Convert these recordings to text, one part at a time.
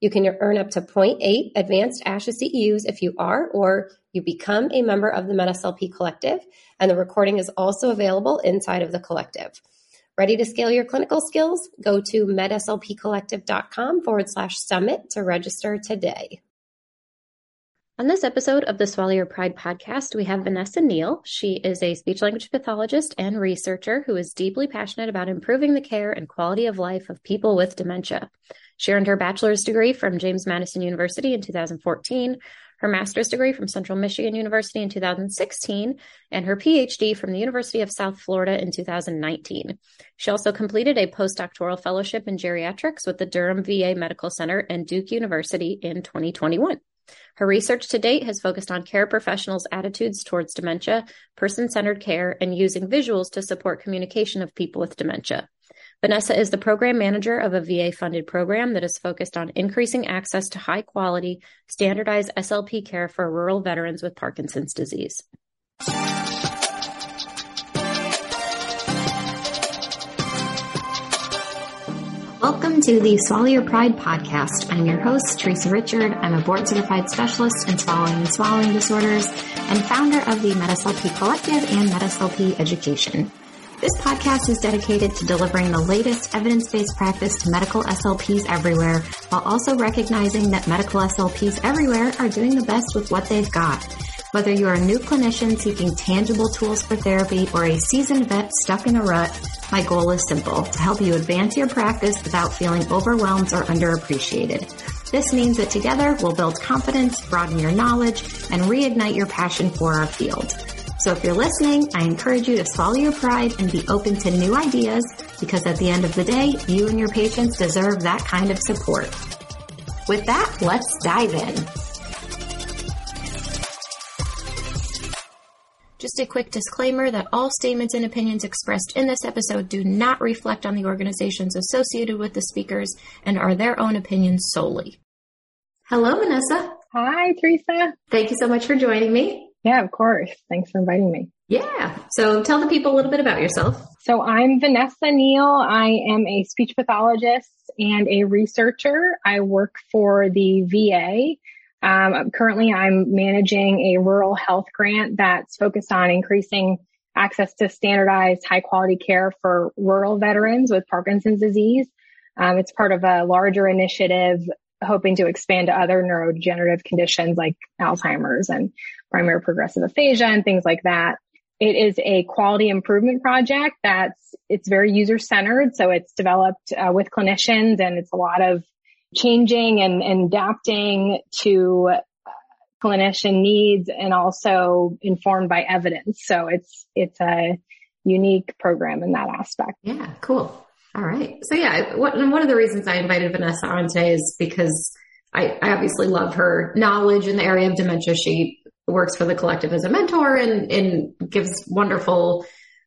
You can earn up to 0.8 advanced ASHA CEUs if you are or you become a member of the MedSLP Collective, and the recording is also available inside of the collective. Ready to scale your clinical skills? Go to medslpcollective.com forward slash summit to register today. On this episode of the Swallow Your Pride podcast, we have Vanessa Neal. She is a speech language pathologist and researcher who is deeply passionate about improving the care and quality of life of people with dementia. She earned her bachelor's degree from James Madison University in 2014, her master's degree from Central Michigan University in 2016, and her PhD from the University of South Florida in 2019. She also completed a postdoctoral fellowship in geriatrics with the Durham VA Medical Center and Duke University in 2021. Her research to date has focused on care professionals' attitudes towards dementia, person centered care, and using visuals to support communication of people with dementia. Vanessa is the program manager of a VA funded program that is focused on increasing access to high quality, standardized SLP care for rural veterans with Parkinson's disease. Welcome to the Swallow Your Pride podcast. I'm your host, Teresa Richard. I'm a board certified specialist in swallowing and swallowing disorders and founder of the MedSLP Collective and MedSLP Education. This podcast is dedicated to delivering the latest evidence-based practice to medical SLPs everywhere, while also recognizing that medical SLPs everywhere are doing the best with what they've got. Whether you're a new clinician seeking tangible tools for therapy or a seasoned vet stuck in a rut, my goal is simple, to help you advance your practice without feeling overwhelmed or underappreciated. This means that together we'll build confidence, broaden your knowledge, and reignite your passion for our field. So if you're listening, I encourage you to swallow your pride and be open to new ideas because at the end of the day, you and your patients deserve that kind of support. With that, let's dive in. Just a quick disclaimer that all statements and opinions expressed in this episode do not reflect on the organizations associated with the speakers and are their own opinions solely. Hello, Vanessa. Hi, Teresa. Thank you so much for joining me. Yeah, of course. Thanks for inviting me. Yeah. So tell the people a little bit about yourself. So I'm Vanessa Neal. I am a speech pathologist and a researcher. I work for the VA. Um, currently, I'm managing a rural health grant that's focused on increasing access to standardized high quality care for rural veterans with Parkinson's disease. Um, it's part of a larger initiative hoping to expand to other neurodegenerative conditions like Alzheimer's and primary progressive aphasia and things like that. It is a quality improvement project that's, it's very user centered. So it's developed uh, with clinicians and it's a lot of changing and, and adapting to uh, clinician needs and also informed by evidence. So it's, it's a unique program in that aspect. Yeah, cool. All right. So yeah, what, one of the reasons I invited Vanessa on today is because I, I obviously love her knowledge in the area of dementia. She works for the collective as a mentor and, and gives wonderful,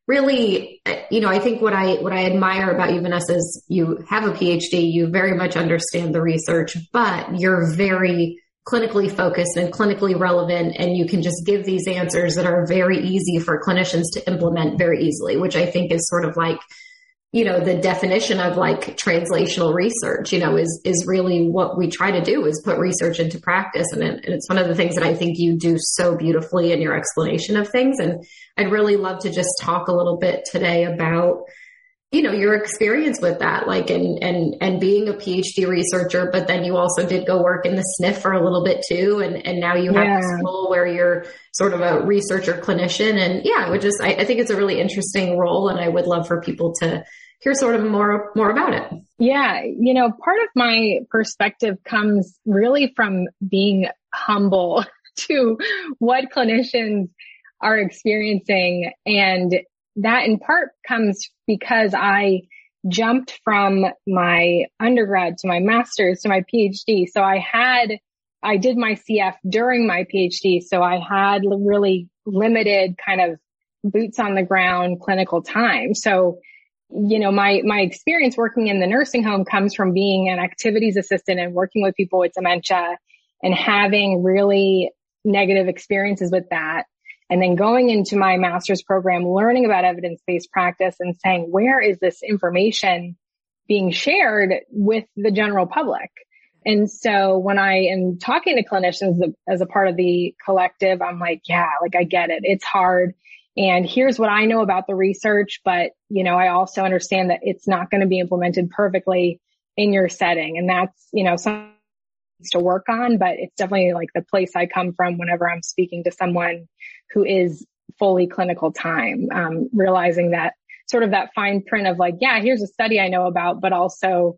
really, you know, I think what I, what I admire about you, Vanessa, is you have a PhD, you very much understand the research, but you're very clinically focused and clinically relevant and you can just give these answers that are very easy for clinicians to implement very easily, which I think is sort of like you know, the definition of like translational research, you know, is, is really what we try to do is put research into practice. And, it, and it's one of the things that I think you do so beautifully in your explanation of things. And I'd really love to just talk a little bit today about, you know, your experience with that, like, and, and, and being a PhD researcher, but then you also did go work in the SNF for a little bit too. And, and now you have yeah. this role where you're sort of a researcher clinician. And yeah, I would just, I, I think it's a really interesting role and I would love for people to hear sort of more, more about it. Yeah. You know, part of my perspective comes really from being humble to what clinicians are experiencing and that in part comes because I jumped from my undergrad to my master's to my PhD. So I had, I did my CF during my PhD. So I had really limited kind of boots on the ground clinical time. So, you know, my, my experience working in the nursing home comes from being an activities assistant and working with people with dementia and having really negative experiences with that and then going into my master's program, learning about evidence-based practice and saying, where is this information being shared with the general public? And so when I am talking to clinicians as a part of the collective, I'm like, yeah, like I get it. It's hard. And here's what I know about the research. But, you know, I also understand that it's not going to be implemented perfectly in your setting. And that's, you know, something to work on, but it's definitely like the place I come from whenever I'm speaking to someone who is fully clinical time, um, realizing that sort of that fine print of like, yeah, here's a study I know about, but also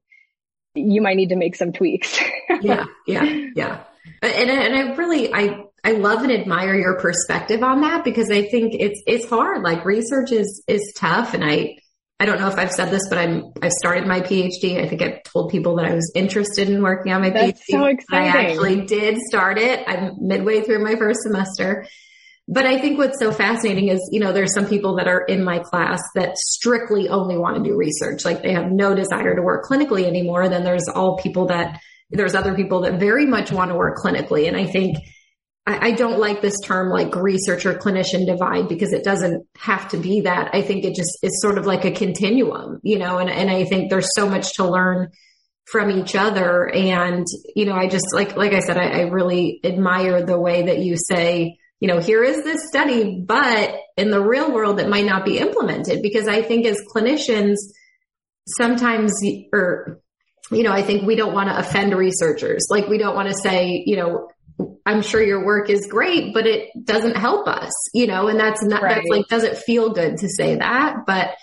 you might need to make some tweaks. yeah, yeah, yeah. And, and I really, I, I love and admire your perspective on that because I think it's, it's hard. Like research is, is tough. And I, I don't know if I've said this, but I'm, I've started my PhD. I think I told people that I was interested in working on my That's PhD. So exciting. I actually did start it. I'm midway through my first semester. But I think what's so fascinating is, you know, there's some people that are in my class that strictly only want to do research. Like they have no desire to work clinically anymore. Then there's all people that, there's other people that very much want to work clinically. And I think I, I don't like this term like researcher clinician divide because it doesn't have to be that. I think it just is sort of like a continuum, you know, and, and I think there's so much to learn from each other. And, you know, I just like, like I said, I, I really admire the way that you say, you know, here is this study, but in the real world, it might not be implemented because I think as clinicians, sometimes, or, you know, I think we don't want to offend researchers. Like we don't want to say, you know, I'm sure your work is great, but it doesn't help us, you know, and that's not, right. that's like, doesn't feel good to say that, but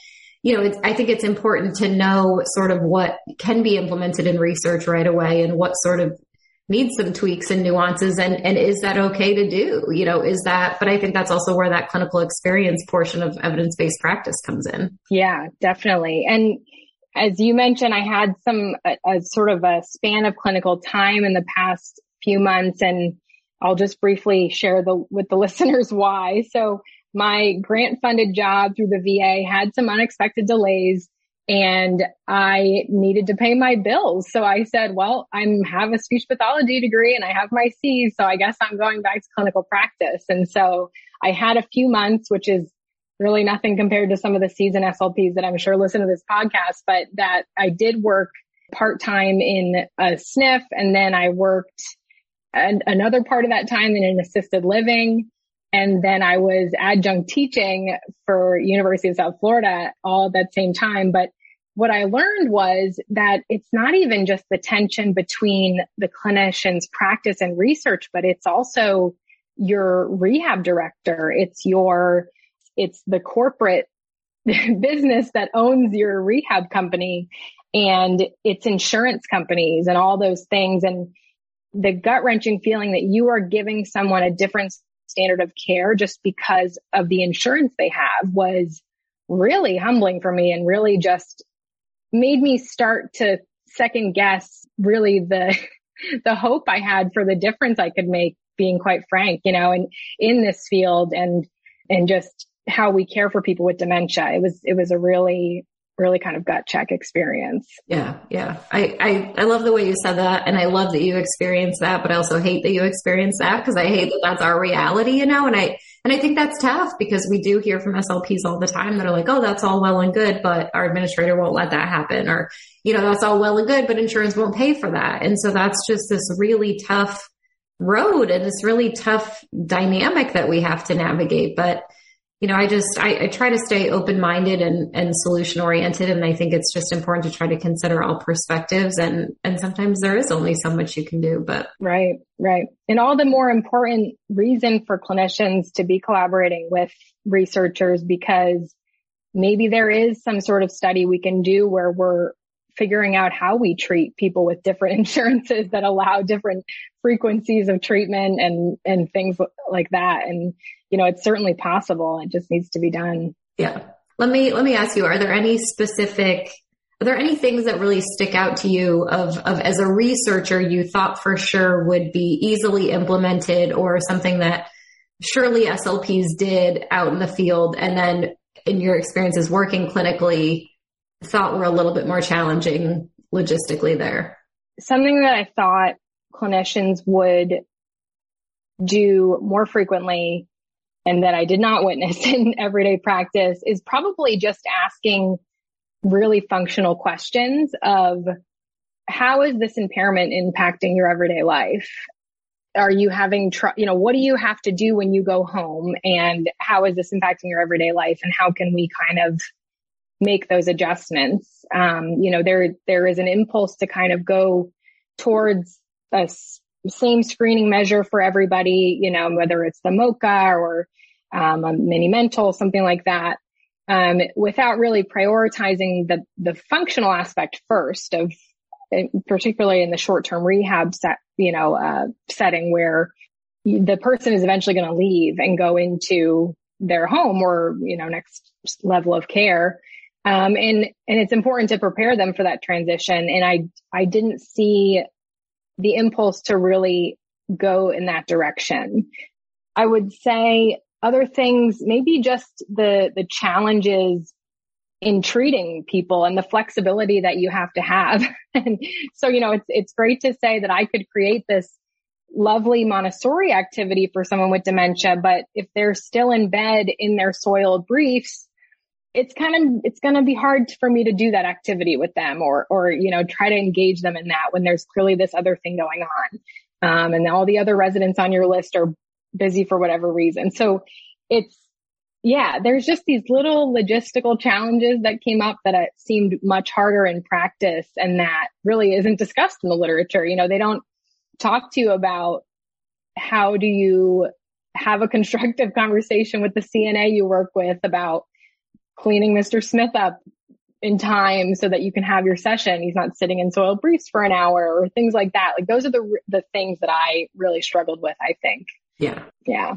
you know, I think it's important to know sort of what can be implemented in research right away and what sort of needs some tweaks and nuances and, and is that okay to do? You know, is that, but I think that's also where that clinical experience portion of evidence-based practice comes in. Yeah, definitely. And as you mentioned, I had some, a, a sort of a span of clinical time in the past few months and I'll just briefly share the, with the listeners why. So my grant funded job through the VA had some unexpected delays and I needed to pay my bills. So I said, well, I'm have a speech pathology degree and I have my C's. So I guess I'm going back to clinical practice. And so I had a few months, which is really nothing compared to some of the C's and SLPs that I'm sure listen to this podcast, but that I did work part time in a SNF and then I worked and another part of that time in an assisted living. And then I was adjunct teaching for University of South Florida all at that same time. But what I learned was that it's not even just the tension between the clinician's practice and research, but it's also your rehab director. It's your, it's the corporate business that owns your rehab company and it's insurance companies and all those things. And the gut wrenching feeling that you are giving someone a different standard of care just because of the insurance they have was really humbling for me and really just made me start to second guess really the, the hope I had for the difference I could make being quite frank, you know, and in this field and, and just how we care for people with dementia. It was, it was a really really kind of gut check experience. Yeah. Yeah. I, I, I love the way you said that. And I love that you experienced that, but I also hate that you experienced that because I hate that that's our reality, you know, and I, and I think that's tough because we do hear from SLPs all the time that are like, Oh, that's all well and good, but our administrator won't let that happen. Or, you know, that's all well and good, but insurance won't pay for that. And so that's just this really tough road and this really tough dynamic that we have to navigate. But you know, I just, I, I try to stay open minded and, and solution oriented. And I think it's just important to try to consider all perspectives. And, and sometimes there is only so much you can do, but. Right, right. And all the more important reason for clinicians to be collaborating with researchers because maybe there is some sort of study we can do where we're figuring out how we treat people with different insurances that allow different frequencies of treatment and, and things like that. And you know, it's certainly possible. It just needs to be done. Yeah. Let me, let me ask you, are there any specific, are there any things that really stick out to you of, of as a researcher you thought for sure would be easily implemented or something that surely SLPs did out in the field and then in your experiences working clinically thought were a little bit more challenging logistically there? Something that I thought clinicians would do more frequently and that I did not witness in everyday practice is probably just asking really functional questions of how is this impairment impacting your everyday life? Are you having, tr- you know, what do you have to do when you go home and how is this impacting your everyday life and how can we kind of make those adjustments? Um, you know, there, there is an impulse to kind of go towards a same screening measure for everybody, you know, whether it's the MoCA or um, a Mini-Mental, something like that, um, without really prioritizing the the functional aspect first of, particularly in the short term rehab set, you know, uh, setting where the person is eventually going to leave and go into their home or you know next level of care. Um, and and it's important to prepare them for that transition. And I I didn't see the impulse to really go in that direction. I would say other things, maybe just the, the challenges in treating people and the flexibility that you have to have. and so, you know, it's, it's great to say that I could create this lovely Montessori activity for someone with dementia, but if they're still in bed in their soiled briefs, it's kind of, it's going to be hard for me to do that activity with them or, or, you know, try to engage them in that when there's clearly this other thing going on. Um, and all the other residents on your list are busy for whatever reason. So it's, yeah, there's just these little logistical challenges that came up that seemed much harder in practice and that really isn't discussed in the literature. You know, they don't talk to you about how do you have a constructive conversation with the CNA you work with about cleaning Mr. Smith up in time so that you can have your session. He's not sitting in soil briefs for an hour or things like that. Like those are the the things that I really struggled with, I think. Yeah. Yeah.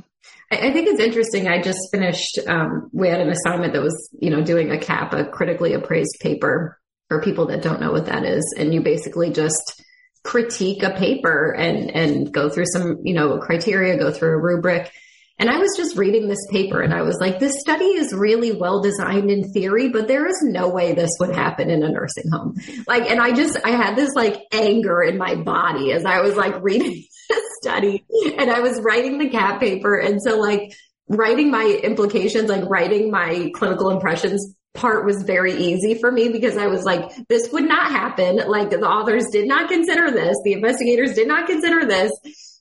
I, think it's interesting. I just finished, um, we had an assignment that was, you know, doing a CAP, a critically appraised paper for people that don't know what that is. And you basically just critique a paper and, and go through some, you know, criteria, go through a rubric. And I was just reading this paper and I was like, this study is really well designed in theory, but there is no way this would happen in a nursing home. Like, and I just, I had this like anger in my body as I was like reading this study and I was writing the CAP paper. And so like writing my implications, like writing my clinical impressions part was very easy for me because I was like, this would not happen. Like the authors did not consider this. The investigators did not consider this.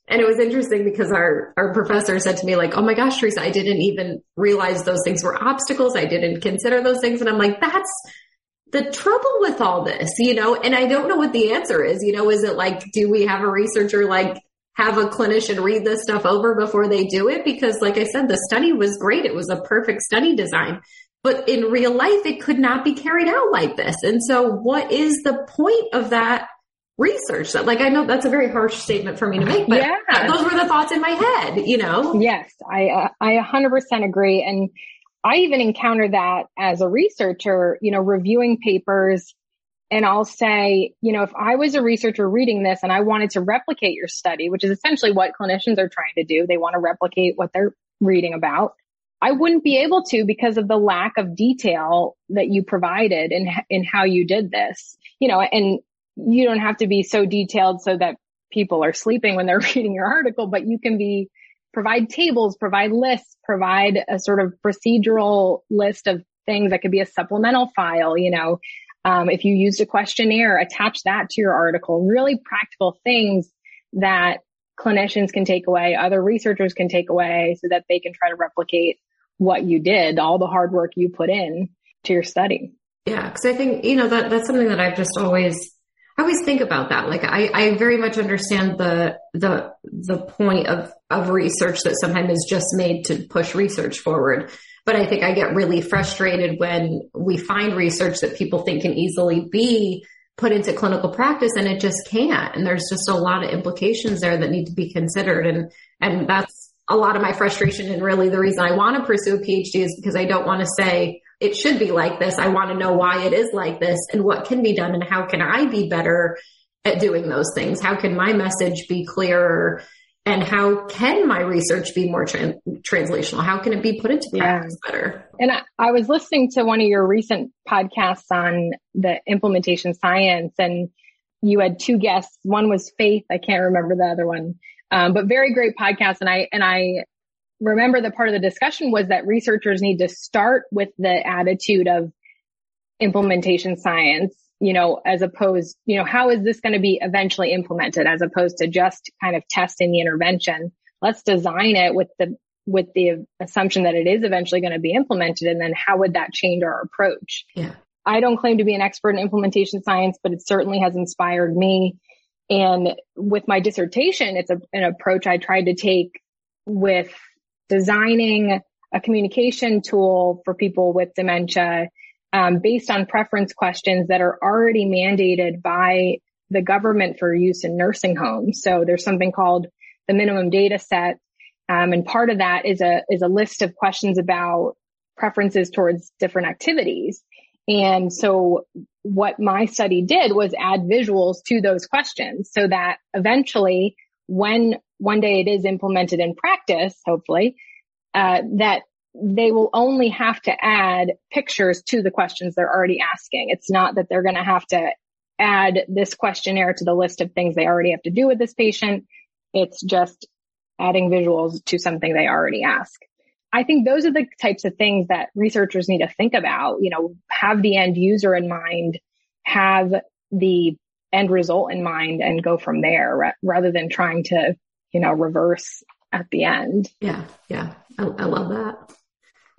And it was interesting because our, our professor said to me like, Oh my gosh, Teresa, I didn't even realize those things were obstacles. I didn't consider those things. And I'm like, that's the trouble with all this, you know, and I don't know what the answer is. You know, is it like, do we have a researcher like have a clinician read this stuff over before they do it? Because like I said, the study was great. It was a perfect study design. But in real life, it could not be carried out like this. And so what is the point of that research that like I know that's a very harsh statement for me to make, but yeah. those were the thoughts in my head, you know? Yes, I, uh, I 100% agree. And I even encounter that as a researcher, you know, reviewing papers and I'll say, you know, if I was a researcher reading this and I wanted to replicate your study, which is essentially what clinicians are trying to do, they want to replicate what they're reading about. I wouldn't be able to because of the lack of detail that you provided in, in how you did this, you know, and you don't have to be so detailed so that people are sleeping when they're reading your article, but you can be, provide tables, provide lists, provide a sort of procedural list of things that could be a supplemental file, you know, um, if you used a questionnaire, attach that to your article, really practical things that clinicians can take away, other researchers can take away so that they can try to replicate what you did, all the hard work you put in to your study. Yeah. Cause I think, you know, that, that's something that I've just always, I always think about that. Like I, I very much understand the, the, the point of, of research that sometimes is just made to push research forward. But I think I get really frustrated when we find research that people think can easily be put into clinical practice and it just can't. And there's just a lot of implications there that need to be considered. And, and that's a lot of my frustration. And really the reason I want to pursue a PhD is because I don't want to say it should be like this. I want to know why it is like this and what can be done and how can I be better at doing those things? How can my message be clearer? And how can my research be more tra- translational? How can it be put into practice yeah. better? And I, I was listening to one of your recent podcasts on the implementation science and you had two guests. One was Faith. I can't remember the other one. Um, but very great podcast. And I, and I remember the part of the discussion was that researchers need to start with the attitude of implementation science, you know, as opposed, you know, how is this going to be eventually implemented as opposed to just kind of testing the intervention? Let's design it with the, with the assumption that it is eventually going to be implemented. And then how would that change our approach? Yeah. I don't claim to be an expert in implementation science, but it certainly has inspired me. And with my dissertation, it's a, an approach I tried to take with designing a communication tool for people with dementia um, based on preference questions that are already mandated by the government for use in nursing homes. So there's something called the minimum data set. Um, and part of that is a, is a list of questions about preferences towards different activities. And so what my study did was add visuals to those questions so that eventually when one day it is implemented in practice, hopefully, uh, that they will only have to add pictures to the questions they're already asking. It's not that they're going to have to add this questionnaire to the list of things they already have to do with this patient. It's just adding visuals to something they already ask. I think those are the types of things that researchers need to think about, you know, have the end user in mind, have the end result in mind and go from there rather than trying to, you know, reverse at the end. Yeah. Yeah. I, I love that.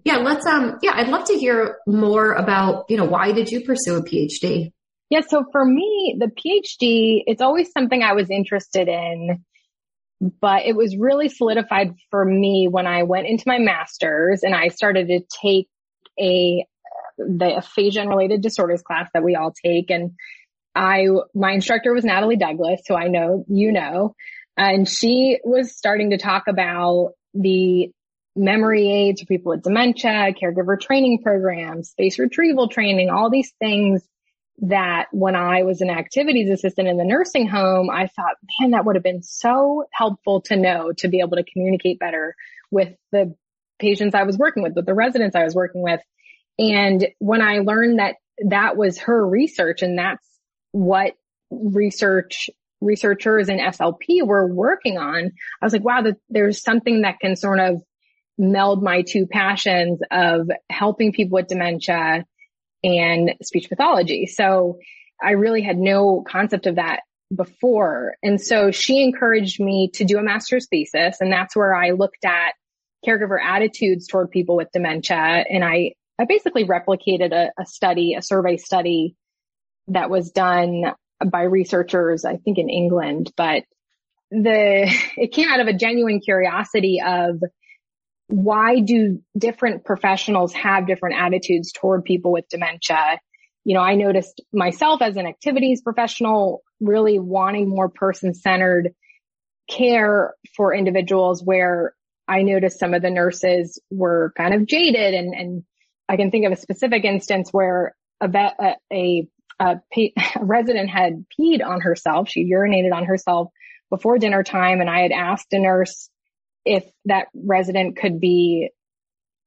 Yeah. Let's, um, yeah, I'd love to hear more about, you know, why did you pursue a PhD? Yeah. So for me, the PhD, it's always something I was interested in but it was really solidified for me when I went into my master's and I started to take a the aphasia and related disorders class that we all take. And I, my instructor was Natalie Douglas, who I know you know, and she was starting to talk about the memory aids for people with dementia, caregiver training programs, space retrieval training, all these things that when I was an activities assistant in the nursing home, I thought, man, that would have been so helpful to know to be able to communicate better with the patients I was working with, with the residents I was working with. And when I learned that that was her research and that's what research researchers in SLP were working on, I was like, wow, there's something that can sort of meld my two passions of helping people with dementia and speech pathology. So I really had no concept of that before. And so she encouraged me to do a master's thesis. And that's where I looked at caregiver attitudes toward people with dementia. And I, I basically replicated a, a study, a survey study that was done by researchers, I think in England, but the, it came out of a genuine curiosity of why do different professionals have different attitudes toward people with dementia? You know, I noticed myself as an activities professional really wanting more person centered care for individuals where I noticed some of the nurses were kind of jaded and, and I can think of a specific instance where a, a, a, a, a resident had peed on herself. She urinated on herself before dinner time. And I had asked a nurse if that resident could be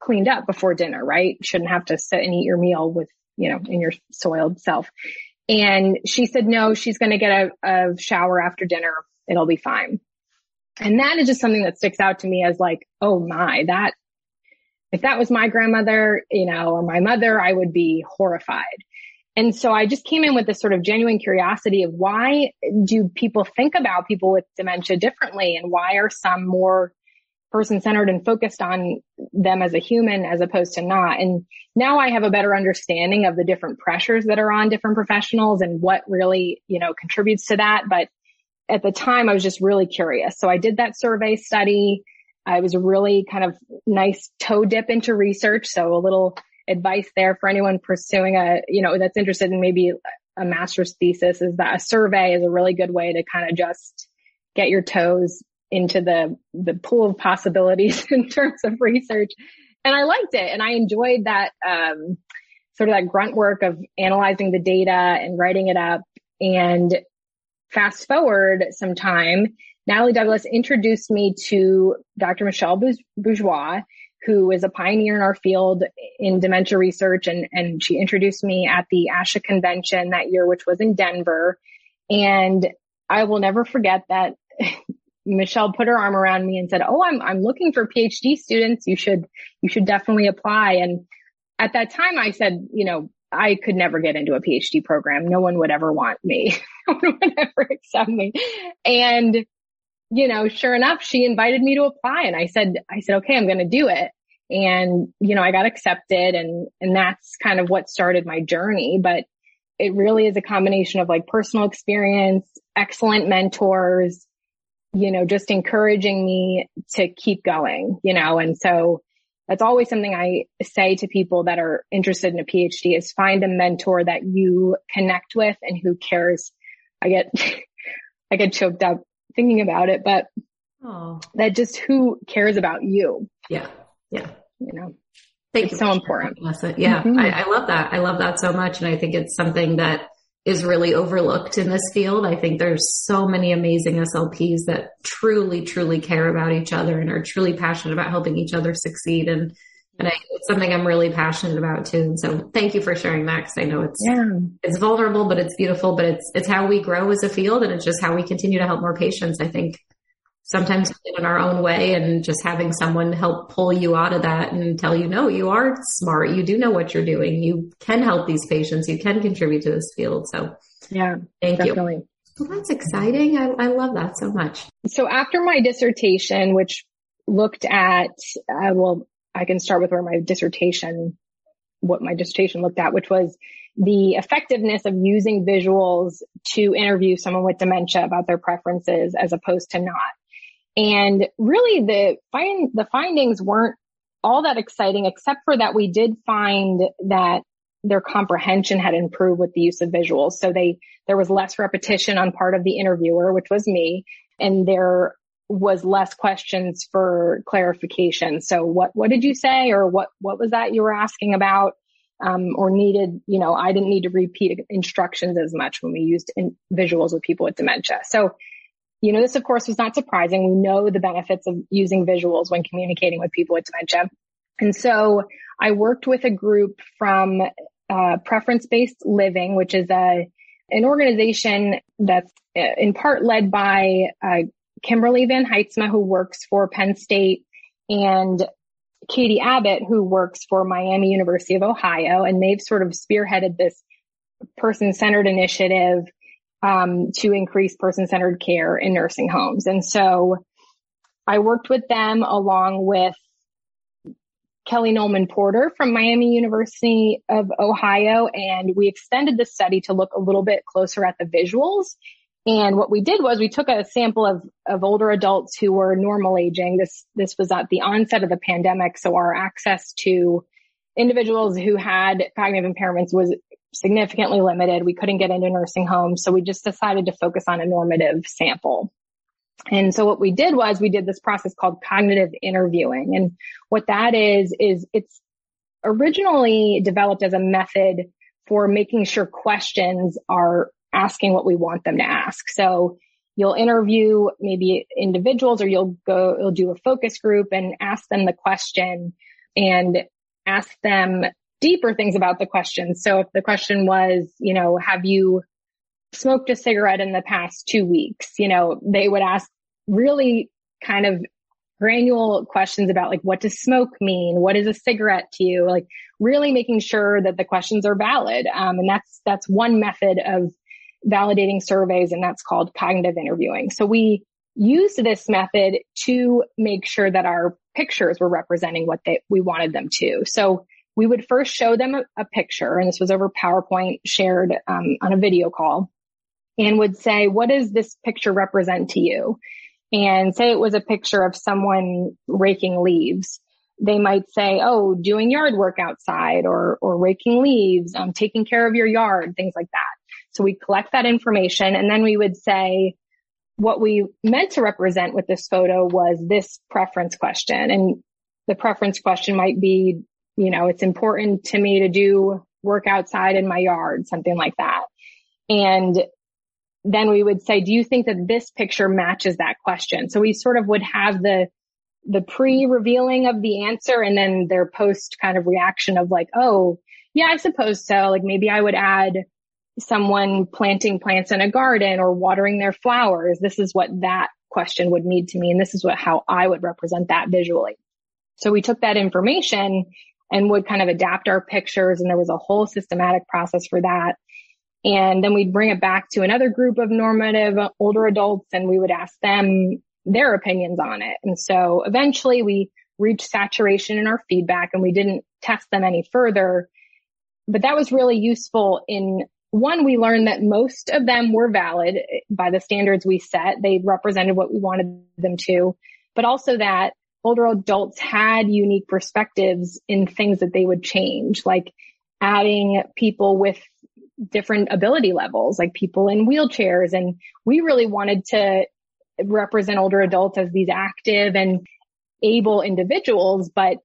cleaned up before dinner, right? Shouldn't have to sit and eat your meal with, you know, in your soiled self. And she said, no, she's going to get a, a shower after dinner. It'll be fine. And that is just something that sticks out to me as like, oh my, that, if that was my grandmother, you know, or my mother, I would be horrified. And so I just came in with this sort of genuine curiosity of why do people think about people with dementia differently and why are some more person centered and focused on them as a human as opposed to not. And now I have a better understanding of the different pressures that are on different professionals and what really, you know, contributes to that. But at the time I was just really curious. So I did that survey study. I was a really kind of nice toe dip into research. So a little advice there for anyone pursuing a, you know, that's interested in maybe a master's thesis is that a survey is a really good way to kind of just get your toes into the, the pool of possibilities in terms of research. And I liked it and I enjoyed that, um, sort of that grunt work of analyzing the data and writing it up. And fast forward some time, Natalie Douglas introduced me to Dr. Michelle Bourgeois, who is a pioneer in our field in dementia research. And, and she introduced me at the ASHA convention that year, which was in Denver. And I will never forget that Michelle put her arm around me and said, Oh, I'm, I'm looking for PhD students. You should, you should definitely apply. And at that time I said, you know, I could never get into a PhD program. No one would ever want me. no one would ever accept me. And, you know, sure enough, she invited me to apply and I said, I said, okay, I'm going to do it. And, you know, I got accepted and, and that's kind of what started my journey. But it really is a combination of like personal experience, excellent mentors, you know, just encouraging me to keep going, you know, and so that's always something I say to people that are interested in a PhD is find a mentor that you connect with and who cares. I get, I get choked up thinking about it, but oh. that just who cares about you. Yeah. Yeah. You know, Thank it's you so important. Yeah. Mm-hmm. I, I love that. I love that so much. And I think it's something that is really overlooked in this field. I think there's so many amazing SLPs that truly, truly care about each other and are truly passionate about helping each other succeed. And, and I, it's something I'm really passionate about too. And so thank you for sharing that because I know it's, yeah. it's vulnerable, but it's beautiful, but it's, it's how we grow as a field and it's just how we continue to help more patients. I think sometimes in our own way and just having someone help pull you out of that and tell you, no, you are smart. You do know what you're doing. You can help these patients. You can contribute to this field. So yeah, thank definitely. you. Well, that's exciting. I, I love that so much. So after my dissertation, which looked at, uh, well, I can start with where my dissertation, what my dissertation looked at, which was the effectiveness of using visuals to interview someone with dementia about their preferences as opposed to not. And really the find, the findings weren't all that exciting, except for that we did find that their comprehension had improved with the use of visuals. So they, there was less repetition on part of the interviewer, which was me, and there was less questions for clarification. So what, what did you say? Or what, what was that you were asking about? Um, or needed, you know, I didn't need to repeat instructions as much when we used visuals with people with dementia. So you know, this of course was not surprising. We know the benefits of using visuals when communicating with people with dementia. And so I worked with a group from uh, Preference Based Living, which is a an organization that's uh, in part led by uh, Kimberly Van Haitsma, who works for Penn State, and Katie Abbott, who works for Miami University of Ohio. And they've sort of spearheaded this person centered initiative um, to increase person-centered care in nursing homes. And so I worked with them along with Kelly Knollman-Porter from Miami University of Ohio, and we extended the study to look a little bit closer at the visuals. And what we did was we took a sample of, of older adults who were normal aging. This, this was at the onset of the pandemic. So our access to individuals who had cognitive impairments was significantly limited. We couldn't get into nursing homes. So we just decided to focus on a normative sample. And so what we did was we did this process called cognitive interviewing. And what that is, is it's originally developed as a method for making sure questions are asking what we want them to ask. So you'll interview maybe individuals or you'll go, you'll do a focus group and ask them the question and ask them deeper things about the question. So if the question was, you know, have you smoked a cigarette in the past two weeks? You know, they would ask really kind of granular questions about like, what does smoke mean? What is a cigarette to you? Like really making sure that the questions are valid. Um, and that's, that's one method of validating surveys and that's called cognitive interviewing. So we used this method to make sure that our pictures were representing what they, we wanted them to. So we would first show them a, a picture, and this was over PowerPoint shared um, on a video call, and would say, what does this picture represent to you? And say it was a picture of someone raking leaves. They might say, oh, doing yard work outside or, or raking leaves, um, taking care of your yard, things like that. So we collect that information and then we would say, what we meant to represent with this photo was this preference question. And the preference question might be, you know, it's important to me to do work outside in my yard, something like that. And then we would say, do you think that this picture matches that question? So we sort of would have the, the pre revealing of the answer and then their post kind of reaction of like, oh, yeah, I suppose so. Like maybe I would add someone planting plants in a garden or watering their flowers. This is what that question would mean to me. And this is what, how I would represent that visually. So we took that information and would kind of adapt our pictures. And there was a whole systematic process for that. And then we'd bring it back to another group of normative older adults and we would ask them their opinions on it. And so eventually we reached saturation in our feedback and we didn't test them any further. But that was really useful in one, we learned that most of them were valid by the standards we set. They represented what we wanted them to, but also that older adults had unique perspectives in things that they would change, like adding people with different ability levels, like people in wheelchairs. And we really wanted to represent older adults as these active and able individuals. But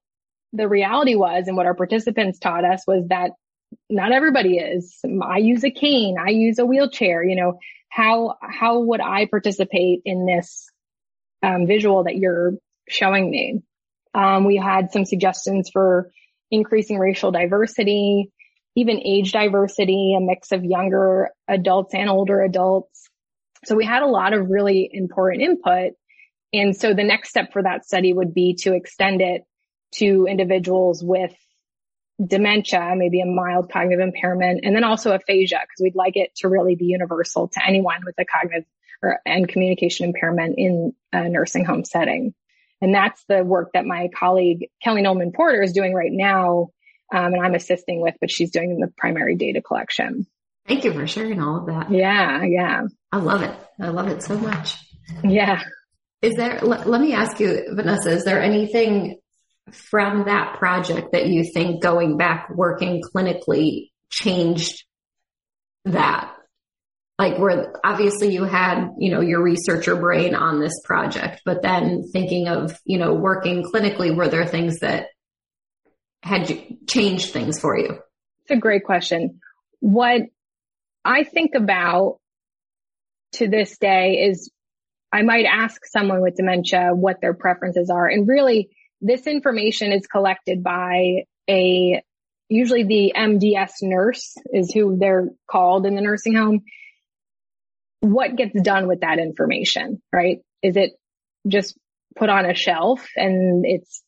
the reality was, and what our participants taught us was that not everybody is. I use a cane. I use a wheelchair. You know, how, how would I participate in this um, visual that you're showing me? Um, we had some suggestions for increasing racial diversity, even age diversity, a mix of younger adults and older adults. So we had a lot of really important input. And so the next step for that study would be to extend it to individuals with dementia, maybe a mild cognitive impairment, and then also aphasia, because we'd like it to really be universal to anyone with a cognitive or, and communication impairment in a nursing home setting. And that's the work that my colleague Kelly Knollman-Porter is doing right now. Um, and I'm assisting with, but she's doing the primary data collection. Thank you for sharing all of that. Yeah. Yeah. I love it. I love it so much. Yeah. Is there, let, let me ask you, Vanessa, is there anything from that project that you think going back working clinically changed that? Like where obviously you had, you know, your researcher brain on this project, but then thinking of, you know, working clinically, were there things that had changed things for you? It's a great question. What I think about to this day is I might ask someone with dementia what their preferences are. And really this information is collected by a, usually the MDS nurse is who they're called in the nursing home. What gets done with that information, right? Is it just put on a shelf and it's,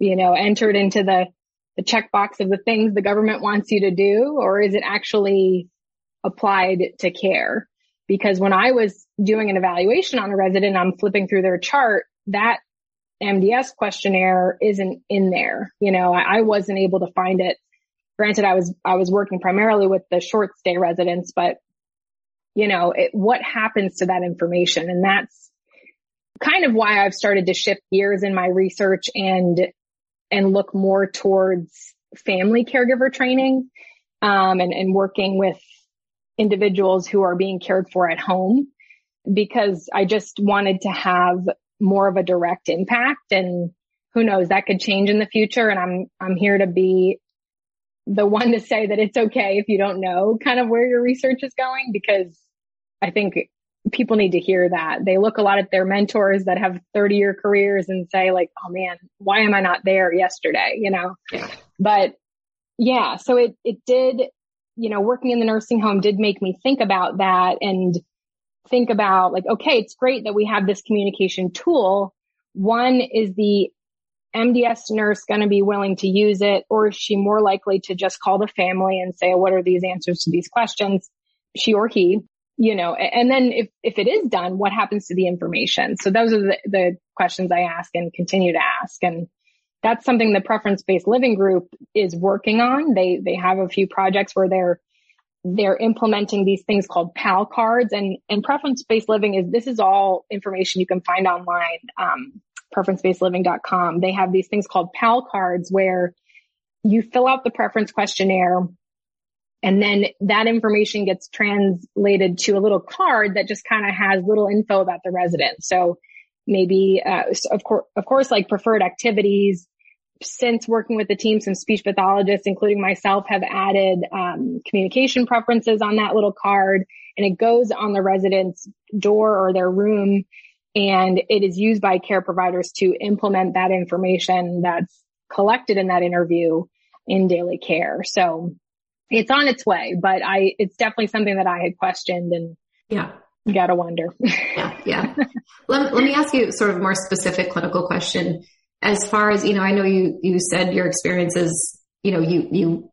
you know, entered into the, the checkbox of the things the government wants you to do, or is it actually applied to care? Because when I was doing an evaluation on a resident, I'm flipping through their chart, that MDS questionnaire isn't in there. You know, I, I wasn't able to find it. Granted, I was, I was working primarily with the short stay residents, but you know, it, what happens to that information? And that's kind of why I've started to shift gears in my research and, and look more towards family caregiver training, um, and, and working with individuals who are being cared for at home because I just wanted to have more of a direct impact and who knows that could change in the future. And I'm, I'm here to be the one to say that it's okay if you don't know kind of where your research is going because I think people need to hear that. They look a lot at their mentors that have 30 year careers and say like, Oh man, why am I not there yesterday? You know, yeah. but yeah, so it, it did, you know, working in the nursing home did make me think about that and think about like, okay, it's great that we have this communication tool. One is the MDS nurse going to be willing to use it or is she more likely to just call the family and say, what are these answers to these questions? She or he. you know, and then if, if it is done, what happens to the information? So those are the, the questions I ask and continue to ask. And that's something the preference based living group is working on. They, they have a few projects where they're, they're implementing these things called PAL cards and, and preference based living is, this is all information you can find online. Um, preferencebasedliving.com. They have these things called PAL cards where you fill out the preference questionnaire and then that information gets translated to a little card that just kind of has little info about the resident. So maybe, uh, of course, of course, like preferred activities. Since working with the team, some speech pathologists, including myself, have added um, communication preferences on that little card, and it goes on the resident's door or their room, and it is used by care providers to implement that information that's collected in that interview in daily care. So it's on its way, but I, it's definitely something that I had questioned and yeah, gotta wonder. yeah. Yeah. let, let me ask you sort of more specific clinical question. As far as, you know, I know you, you said your experiences, you know, you, you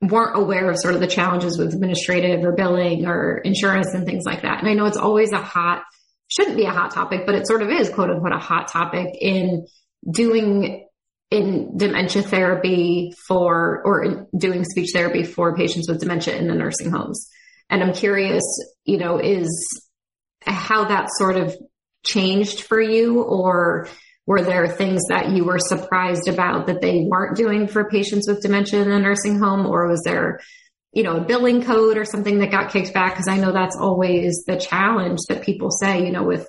weren't aware of sort of the challenges with administrative or billing or insurance and things like that. And I know it's always a hot, shouldn't be a hot topic, but it sort of is quote unquote a hot topic in doing in dementia therapy for, or doing speech therapy for patients with dementia in the nursing homes. And I'm curious, you know, is how that sort of changed for you or were there things that you were surprised about that they weren't doing for patients with dementia in a nursing home or was there you know, a billing code or something that got kicked back? Cause I know that's always the challenge that people say, you know, with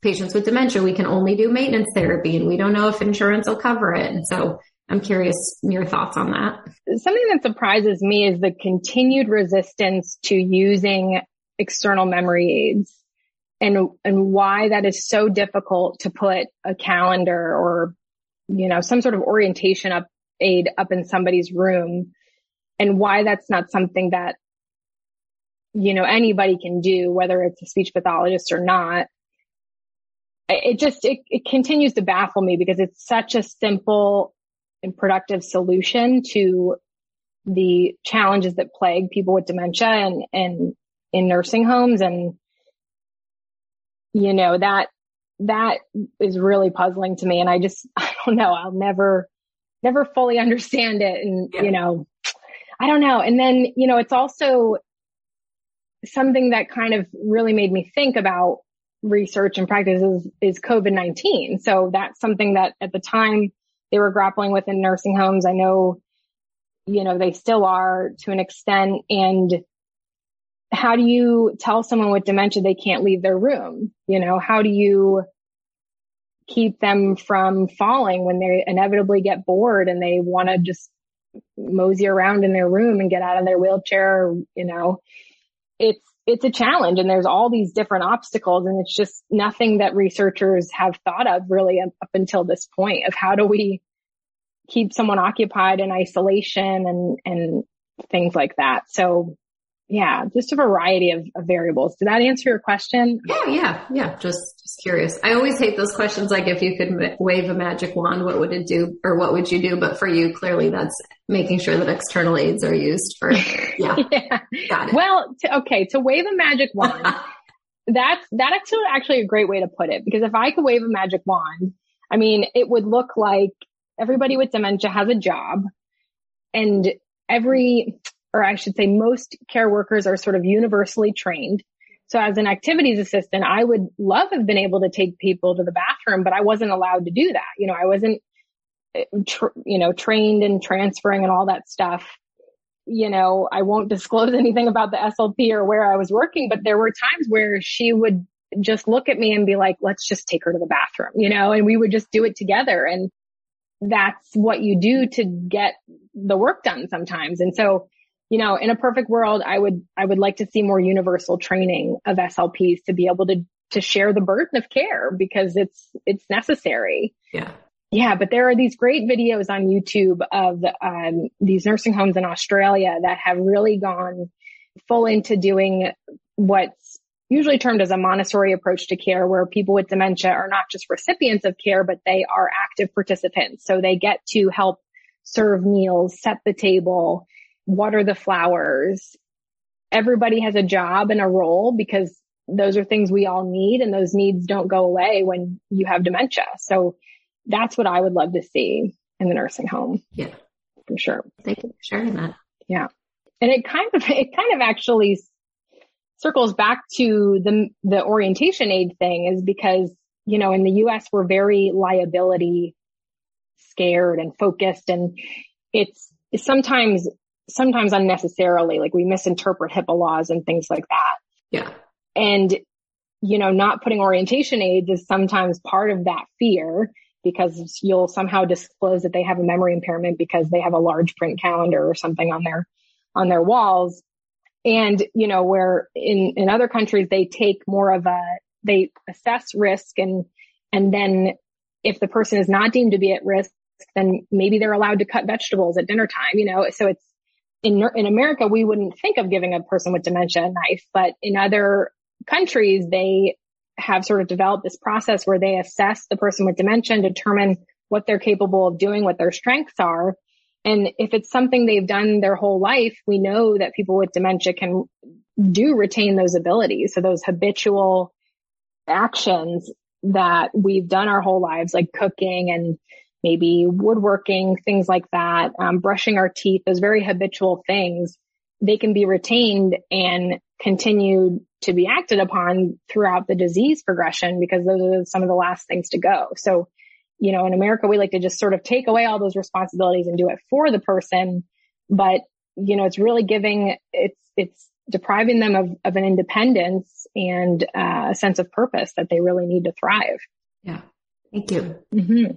patients with dementia, we can only do maintenance therapy and we don't know if insurance will cover it. And so I'm curious your thoughts on that. Something that surprises me is the continued resistance to using external memory aids and, and why that is so difficult to put a calendar or, you know, some sort of orientation up aid up in somebody's room and why that's not something that, you know, anybody can do, whether it's a speech pathologist or not it just, it, it continues to baffle me because it's such a simple and productive solution to the challenges that plague people with dementia and, and in nursing homes. And, you know, that, that is really puzzling to me. And I just, I don't know, I'll never, never fully understand it. And, yeah. you know, I don't know. And then, you know, it's also something that kind of really made me think about research and practice is, is COVID-19. So that's something that at the time they were grappling with in nursing homes. I know, you know, they still are to an extent. And how do you tell someone with dementia they can't leave their room? You know, how do you keep them from falling when they inevitably get bored and they want to just mosey around in their room and get out of their wheelchair? You know, it's, it's a challenge and there's all these different obstacles and it's just nothing that researchers have thought of really up until this point of how do we keep someone occupied in isolation and, and things like that. So yeah, just a variety of, of, variables. Did that answer your question? Yeah, yeah, yeah. Just, just curious. I always hate those questions like if you could wave a magic wand, what would it do or what would you do? But for you, clearly that's making sure that external aids are used for, yeah. yeah. Got it. Well, to, okay, to wave a magic wand, that's, that's actually, actually a great way to put it because if I could wave a magic wand, I mean, it would look like everybody with dementia has a job and every, or I should say most care workers are sort of universally trained. So as an activities assistant, I would love have been able to take people to the bathroom, but I wasn't allowed to do that. You know, I wasn't, you know, trained in transferring and all that stuff. You know, I won't disclose anything about the SLP or where I was working, but there were times where she would just look at me and be like, let's just take her to the bathroom, you know, and we would just do it together. And that's what you do to get the work done sometimes. And so you know, in a perfect world, I would, I would like to see more universal training of SLPs to be able to, to share the burden of care because it's, it's necessary. Yeah. Yeah, but there are these great videos on YouTube of um, these nursing homes in Australia that have really gone full into doing what's usually termed as a Montessori approach to care, where people with dementia are not just recipients of care, but they are active participants. So they get to help serve meals, set the table, water the flowers, everybody has a job and a role because those are things we all need and those needs don't go away when you have dementia. So that's what I would love to see in the nursing home. Yeah. For sure. Thank you for sharing that. Yeah. And it kind of, it kind of actually circles back to the, the orientation aid thing is because, you know, in the US, we're very liability scared and focused and it's, it's sometimes, sometimes unnecessarily, like we misinterpret HIPAA laws and things like that. Yeah. And, you know, not putting orientation aids is sometimes part of that fear because you'll somehow disclose that they have a memory impairment because they have a large print calendar or something on their, on their walls. And, you know, where in, in other countries, they take more of a, they assess risk and, and then if the person is not deemed to be at risk, then maybe they're allowed to cut vegetables at dinner time, you know, so it's, in, in America, we wouldn't think of giving a person with dementia a knife, but in other countries, they have sort of developed this process where they assess the person with dementia and determine what they're capable of doing, what their strengths are. And if it's something they've done their whole life, we know that people with dementia can do retain those abilities. So those habitual actions that we've done our whole lives, like cooking and maybe woodworking, things like that, um, brushing our teeth, those very habitual things, they can be retained and continued to be acted upon throughout the disease progression because those are some of the last things to go. So, you know, in America, we like to just sort of take away all those responsibilities and do it for the person. But, you know, it's really giving, it's, it's depriving them of, of an independence and uh, a sense of purpose that they really need to thrive. Yeah. Thank you. Mm-hmm.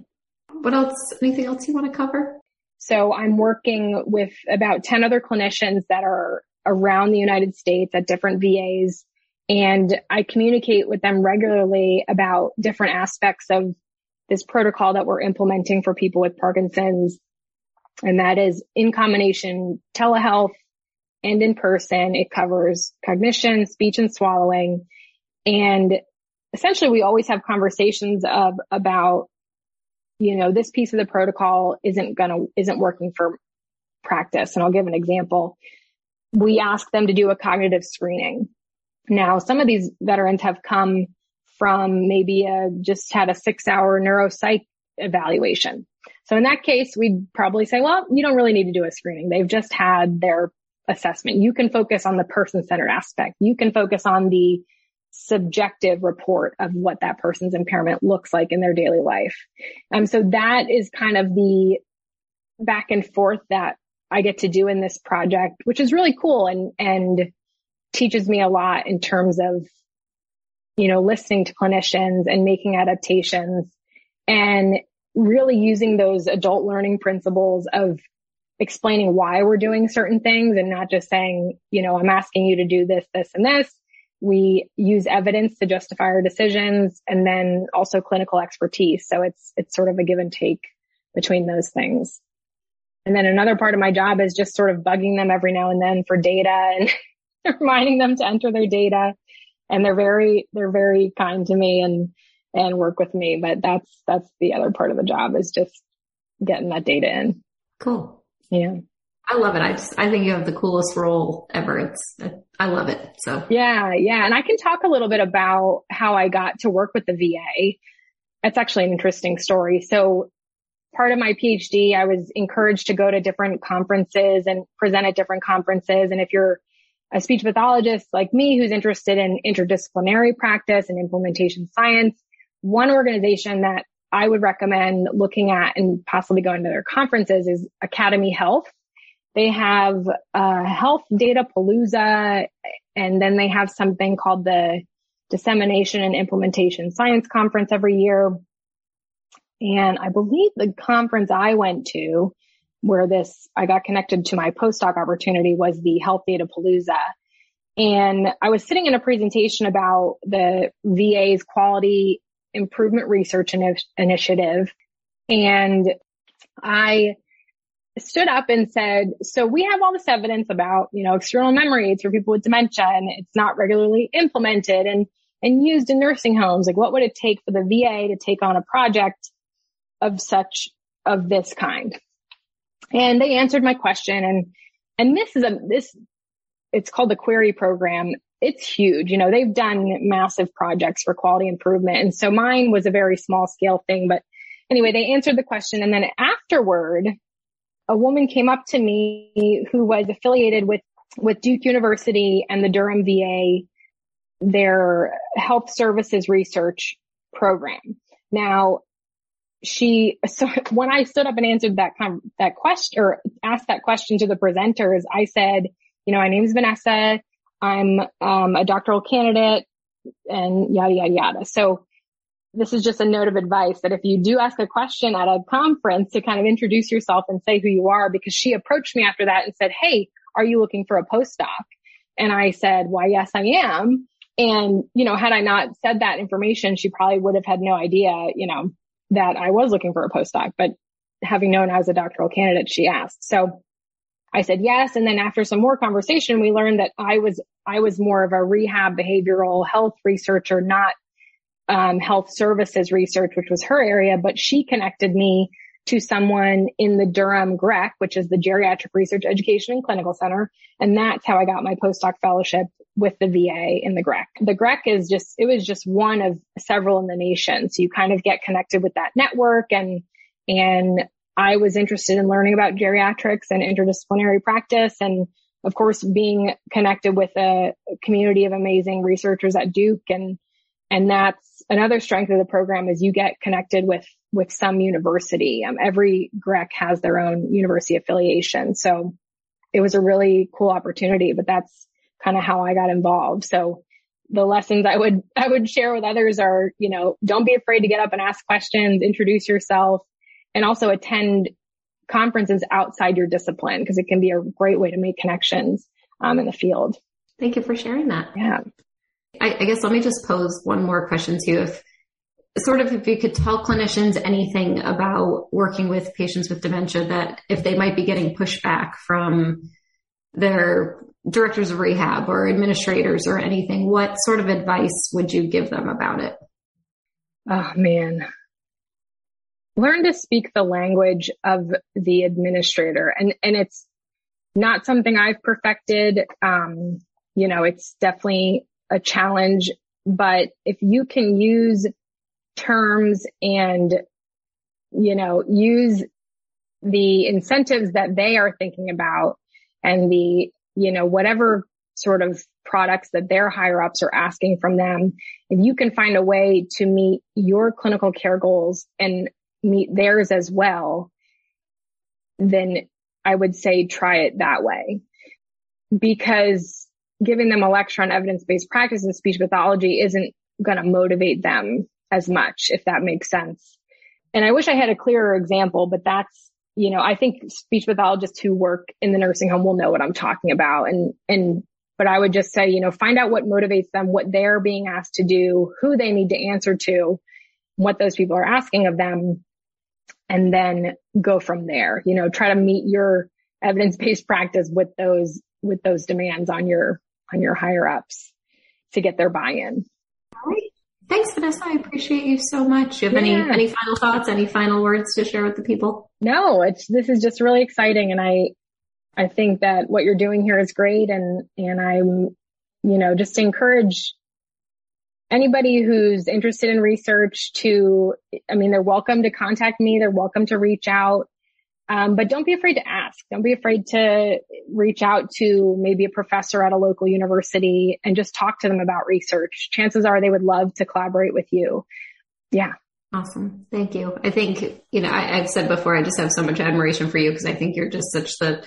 What else? Anything else you want to cover? So I'm working with about 10 other clinicians that are around the United States at different VAs and I communicate with them regularly about different aspects of this protocol that we're implementing for people with Parkinson's. And that is in combination telehealth and in person. It covers cognition, speech and swallowing. And essentially we always have conversations of about, you know, this piece of the protocol isn't gonna, isn't working for practice. And I'll give an example. We ask them to do a cognitive screening now, some of these veterans have come from maybe a, just had a six hour neuropsych evaluation. So in that case, we'd probably say, well, you don't really need to do a screening. They've just had their assessment. You can focus on the person centered aspect. You can focus on the subjective report of what that person's impairment looks like in their daily life. Um, so that is kind of the back and forth that I get to do in this project, which is really cool. And, and teaches me a lot in terms of, you know, listening to clinicians and making adaptations and really using those adult learning principles of explaining why we're doing certain things and not just saying, you know, I'm asking you to do this, this and this. We use evidence to justify our decisions and then also clinical expertise. So it's, it's sort of a give and take between those things. And then another part of my job is just sort of bugging them every now and then for data and reminding them to enter their data and they're very, they're very kind to me and, and work with me. But that's, that's the other part of the job is just getting that data in. Cool. Yeah. I love it. I just, I think you have the coolest role ever. It's, I love it. So yeah, yeah. And I can talk a little bit about how I got to work with the VA. It's actually an interesting story. So part of my PhD, I was encouraged to go to different conferences and present at different conferences. And if you're a speech pathologist like me who's interested in interdisciplinary practice and implementation science, one organization that I would recommend looking at and possibly going to their conferences is Academy Health. They have a health data palooza and then they have something called the dissemination and implementation science conference every year. And I believe the conference I went to where this, I got connected to my postdoc opportunity was the Health Data Palooza. And I was sitting in a presentation about the VA's quality improvement research initiative. And I stood up and said, so we have all this evidence about, you know, external memory for people with dementia and it's not regularly implemented and, and used in nursing homes. Like what would it take for the VA to take on a project of such, of this kind? And they answered my question and, and this is a, this it's called the QUERI program. It's huge. You know, they've done massive projects for quality improvement. And so mine was a very small scale thing, but anyway, they answered the question. And then afterward, a woman came up to me who was affiliated with, with Duke University and the Durham VA, their health services research program. Now, she, so when I stood up and answered that, kind of that question or asked that question to the presenters, I said, you know, my name is Vanessa. I'm, um, a doctoral candidate and yada, yada, yada. So this is just a note of advice that if you do ask a question at a conference to kind of introduce yourself and say who you are, because she approached me after that and said, Hey, are you looking for a postdoc? And I said, why, yes, I am. And, you know, had I not said that information, she probably would have had no idea, you know, that I was looking for a postdoc, but having known I was a doctoral candidate, she asked. So I said yes. And then after some more conversation, we learned that I was, I was more of a rehab behavioral health researcher, not um, health services research, which was her area, but she connected me to someone in the Durham GRECC, which is the Geriatric Research Education and Clinical Center. And that's how I got my postdoc fellowship with the VA in the GRECC. The GRECC is just, it was just one of several in the nation. So you kind of get connected with that network and, and I was interested in learning about geriatrics and interdisciplinary practice. And of course, being connected with a community of amazing researchers at Duke and and that's another strength of the program is you get connected with, with some university. Um, every GRECC has their own university affiliation. So it was a really cool opportunity, but that's kind of how I got involved. So the lessons I would, I would share with others are, you know, don't be afraid to get up and ask questions, introduce yourself and also attend conferences outside your discipline because it can be a great way to make connections um, in the field. Thank you for sharing that. Yeah. I, I guess let me just pose one more question to you. If sort of if you could tell clinicians anything about working with patients with dementia that if they might be getting pushback from their directors of rehab or administrators or anything, what sort of advice would you give them about it? Oh man. Learn to speak the language of the administrator and, and it's not something I've perfected. Um, you know, it's definitely a challenge, but if you can use terms and, you know, use the incentives that they are thinking about and the, you know, whatever sort of products that their higher ups are asking from them, if you can find a way to meet your clinical care goals and meet theirs as well, then I would say try it that way. Because giving them a lecture on evidence-based practice in speech pathology isn't going to motivate them as much, if that makes sense. And I wish I had a clearer example, but that's, you know, I think speech pathologists who work in the nursing home will know what I'm talking about. And, and, but I would just say, you know, find out what motivates them, what they're being asked to do, who they need to answer to, what those people are asking of them, and then go from there. You know, try to meet your evidence-based practice with those, with those demands on your on your higher ups to get their buy-in. All right. Thanks, Vanessa. I appreciate you so much. Do you have yeah. any, any final thoughts, any final words to share with the people? No, it's, this is just really exciting. And I, I think that what you're doing here is great. And, and I'm, you know, just encourage anybody who's interested in research to, I mean, they're welcome to contact me. They're welcome to reach out. Um, but don't be afraid to ask. Don't be afraid to reach out to maybe a professor at a local university and just talk to them about research. Chances are they would love to collaborate with you. Yeah. Awesome. Thank you. I think, you know, I, have said before, I just have so much admiration for you because I think you're just such the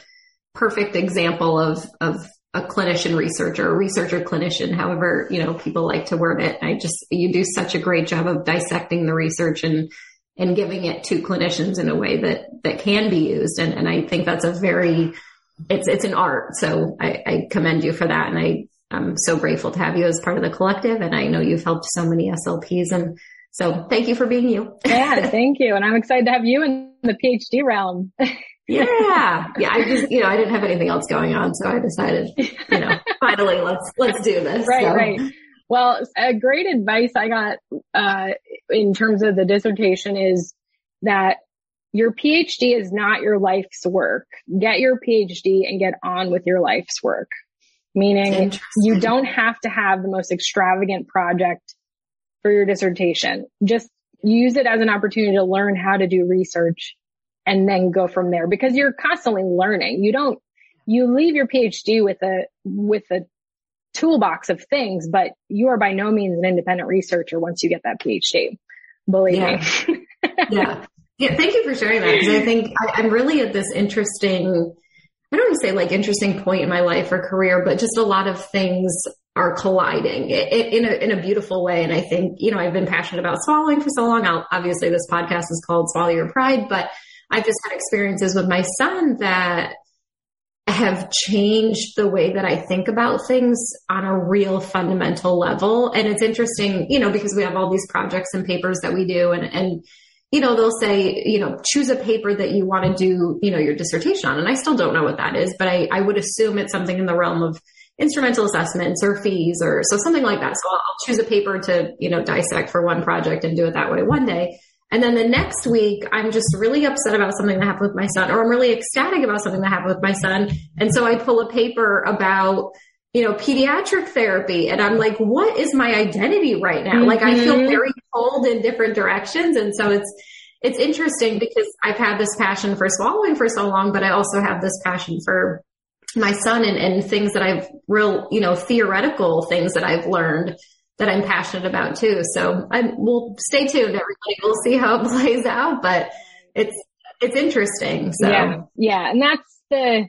perfect example of, of a clinician researcher, researcher clinician, however, you know, people like to word it. I just, you do such a great job of dissecting the research and and giving it to clinicians in a way that, that can be used. And, and I think that's a very, it's, it's an art. So I, I commend you for that. And I, I'm so grateful to have you as part of the collective. And I know you've helped so many SLPs. And so thank you for being you. yeah, thank you. And I'm excited to have you in the PhD realm. yeah. Yeah. I just, you know, I didn't have anything else going on. So I decided, you know, finally let's, let's do this. Right. So. Right. Well, a great advice I got, uh, in terms of the dissertation is that your PhD is not your life's work. Get your PhD and get on with your life's work. meaning you don't have to have the most extravagant project for your dissertation. Just use it as an opportunity to learn how to do research and then go from there because you're constantly learning. You don't, you leave your PhD with a, with a toolbox of things, but you are by no means an independent researcher once you get that PhD. Believe yeah. me. yeah. Yeah. Thank you for sharing that because I think I, I'm really at this interesting, I don't want to say like interesting point in my life or career, but just a lot of things are colliding in a, in a beautiful way. And I think, you know, I've been passionate about swallowing for so long. I'll, obviously this podcast is called Swallow Your Pride, but I've just had experiences with my son that have changed the way that I think about things on a real fundamental level. And it's interesting, you know, because we have all these projects and papers that we do and, and, you know, they'll say, you know, choose a paper that you want to do, you know, your dissertation on. And I still don't know what that is, but I, I would assume it's something in the realm of instrumental assessments or FEES or so something like that. So I'll, I'll choose a paper to, you know, dissect for one project and do it that way one day. And then the next week, I'm just really upset about something that happened with my son, or I'm really ecstatic about something that happened with my son. And so I pull a paper about, you know, pediatric therapy. And I'm like, what is my identity right now? Mm-hmm. Like I feel mm-hmm. very pulled in different directions. And so it's, it's interesting because I've had this passion for swallowing for so long, but I also have this passion for my son and, and things that I've real, you know, theoretical things that I've learned that I'm passionate about too. So I will stay tuned, everybody. We'll see how it plays out, but it's, it's interesting. So yeah, yeah. And that's the,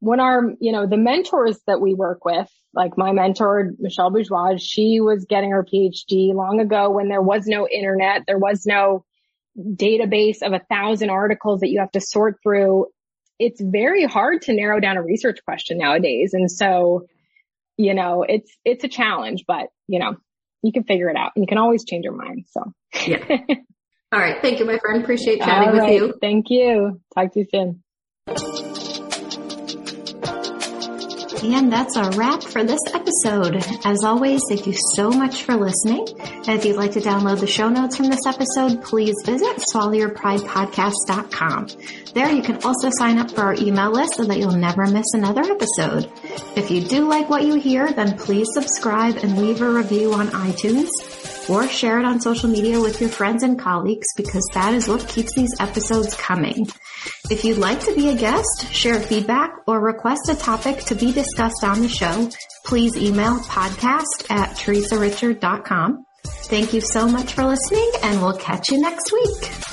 when our, you know, the mentors that we work with, like my mentor, Michelle Bourgeois, she was getting her PhD long ago when there was no internet. There was no database of a thousand articles that you have to sort through. It's very hard to narrow down a research question nowadays. And so, you know, it's, it's a challenge, but you know, you can figure it out and you can always change your mind. So yeah. All right. Thank you, my friend. Appreciate chatting with you. Thank you. Talk to you soon. And that's a wrap for this episode. As always, thank you so much for listening. And if you'd like to download the show notes from this episode, please visit swallowyourpridepodcast.com. There you can also sign up for our email list so that you'll never miss another episode. If you do like what you hear, then please subscribe and leave a review on iTunes or share it on social media with your friends and colleagues because that is what keeps these episodes coming. If you'd like to be a guest, share feedback, or request a topic to be discussed on the show, please email podcast at theresarichard.com. Thank you so much for listening and we'll catch you next week.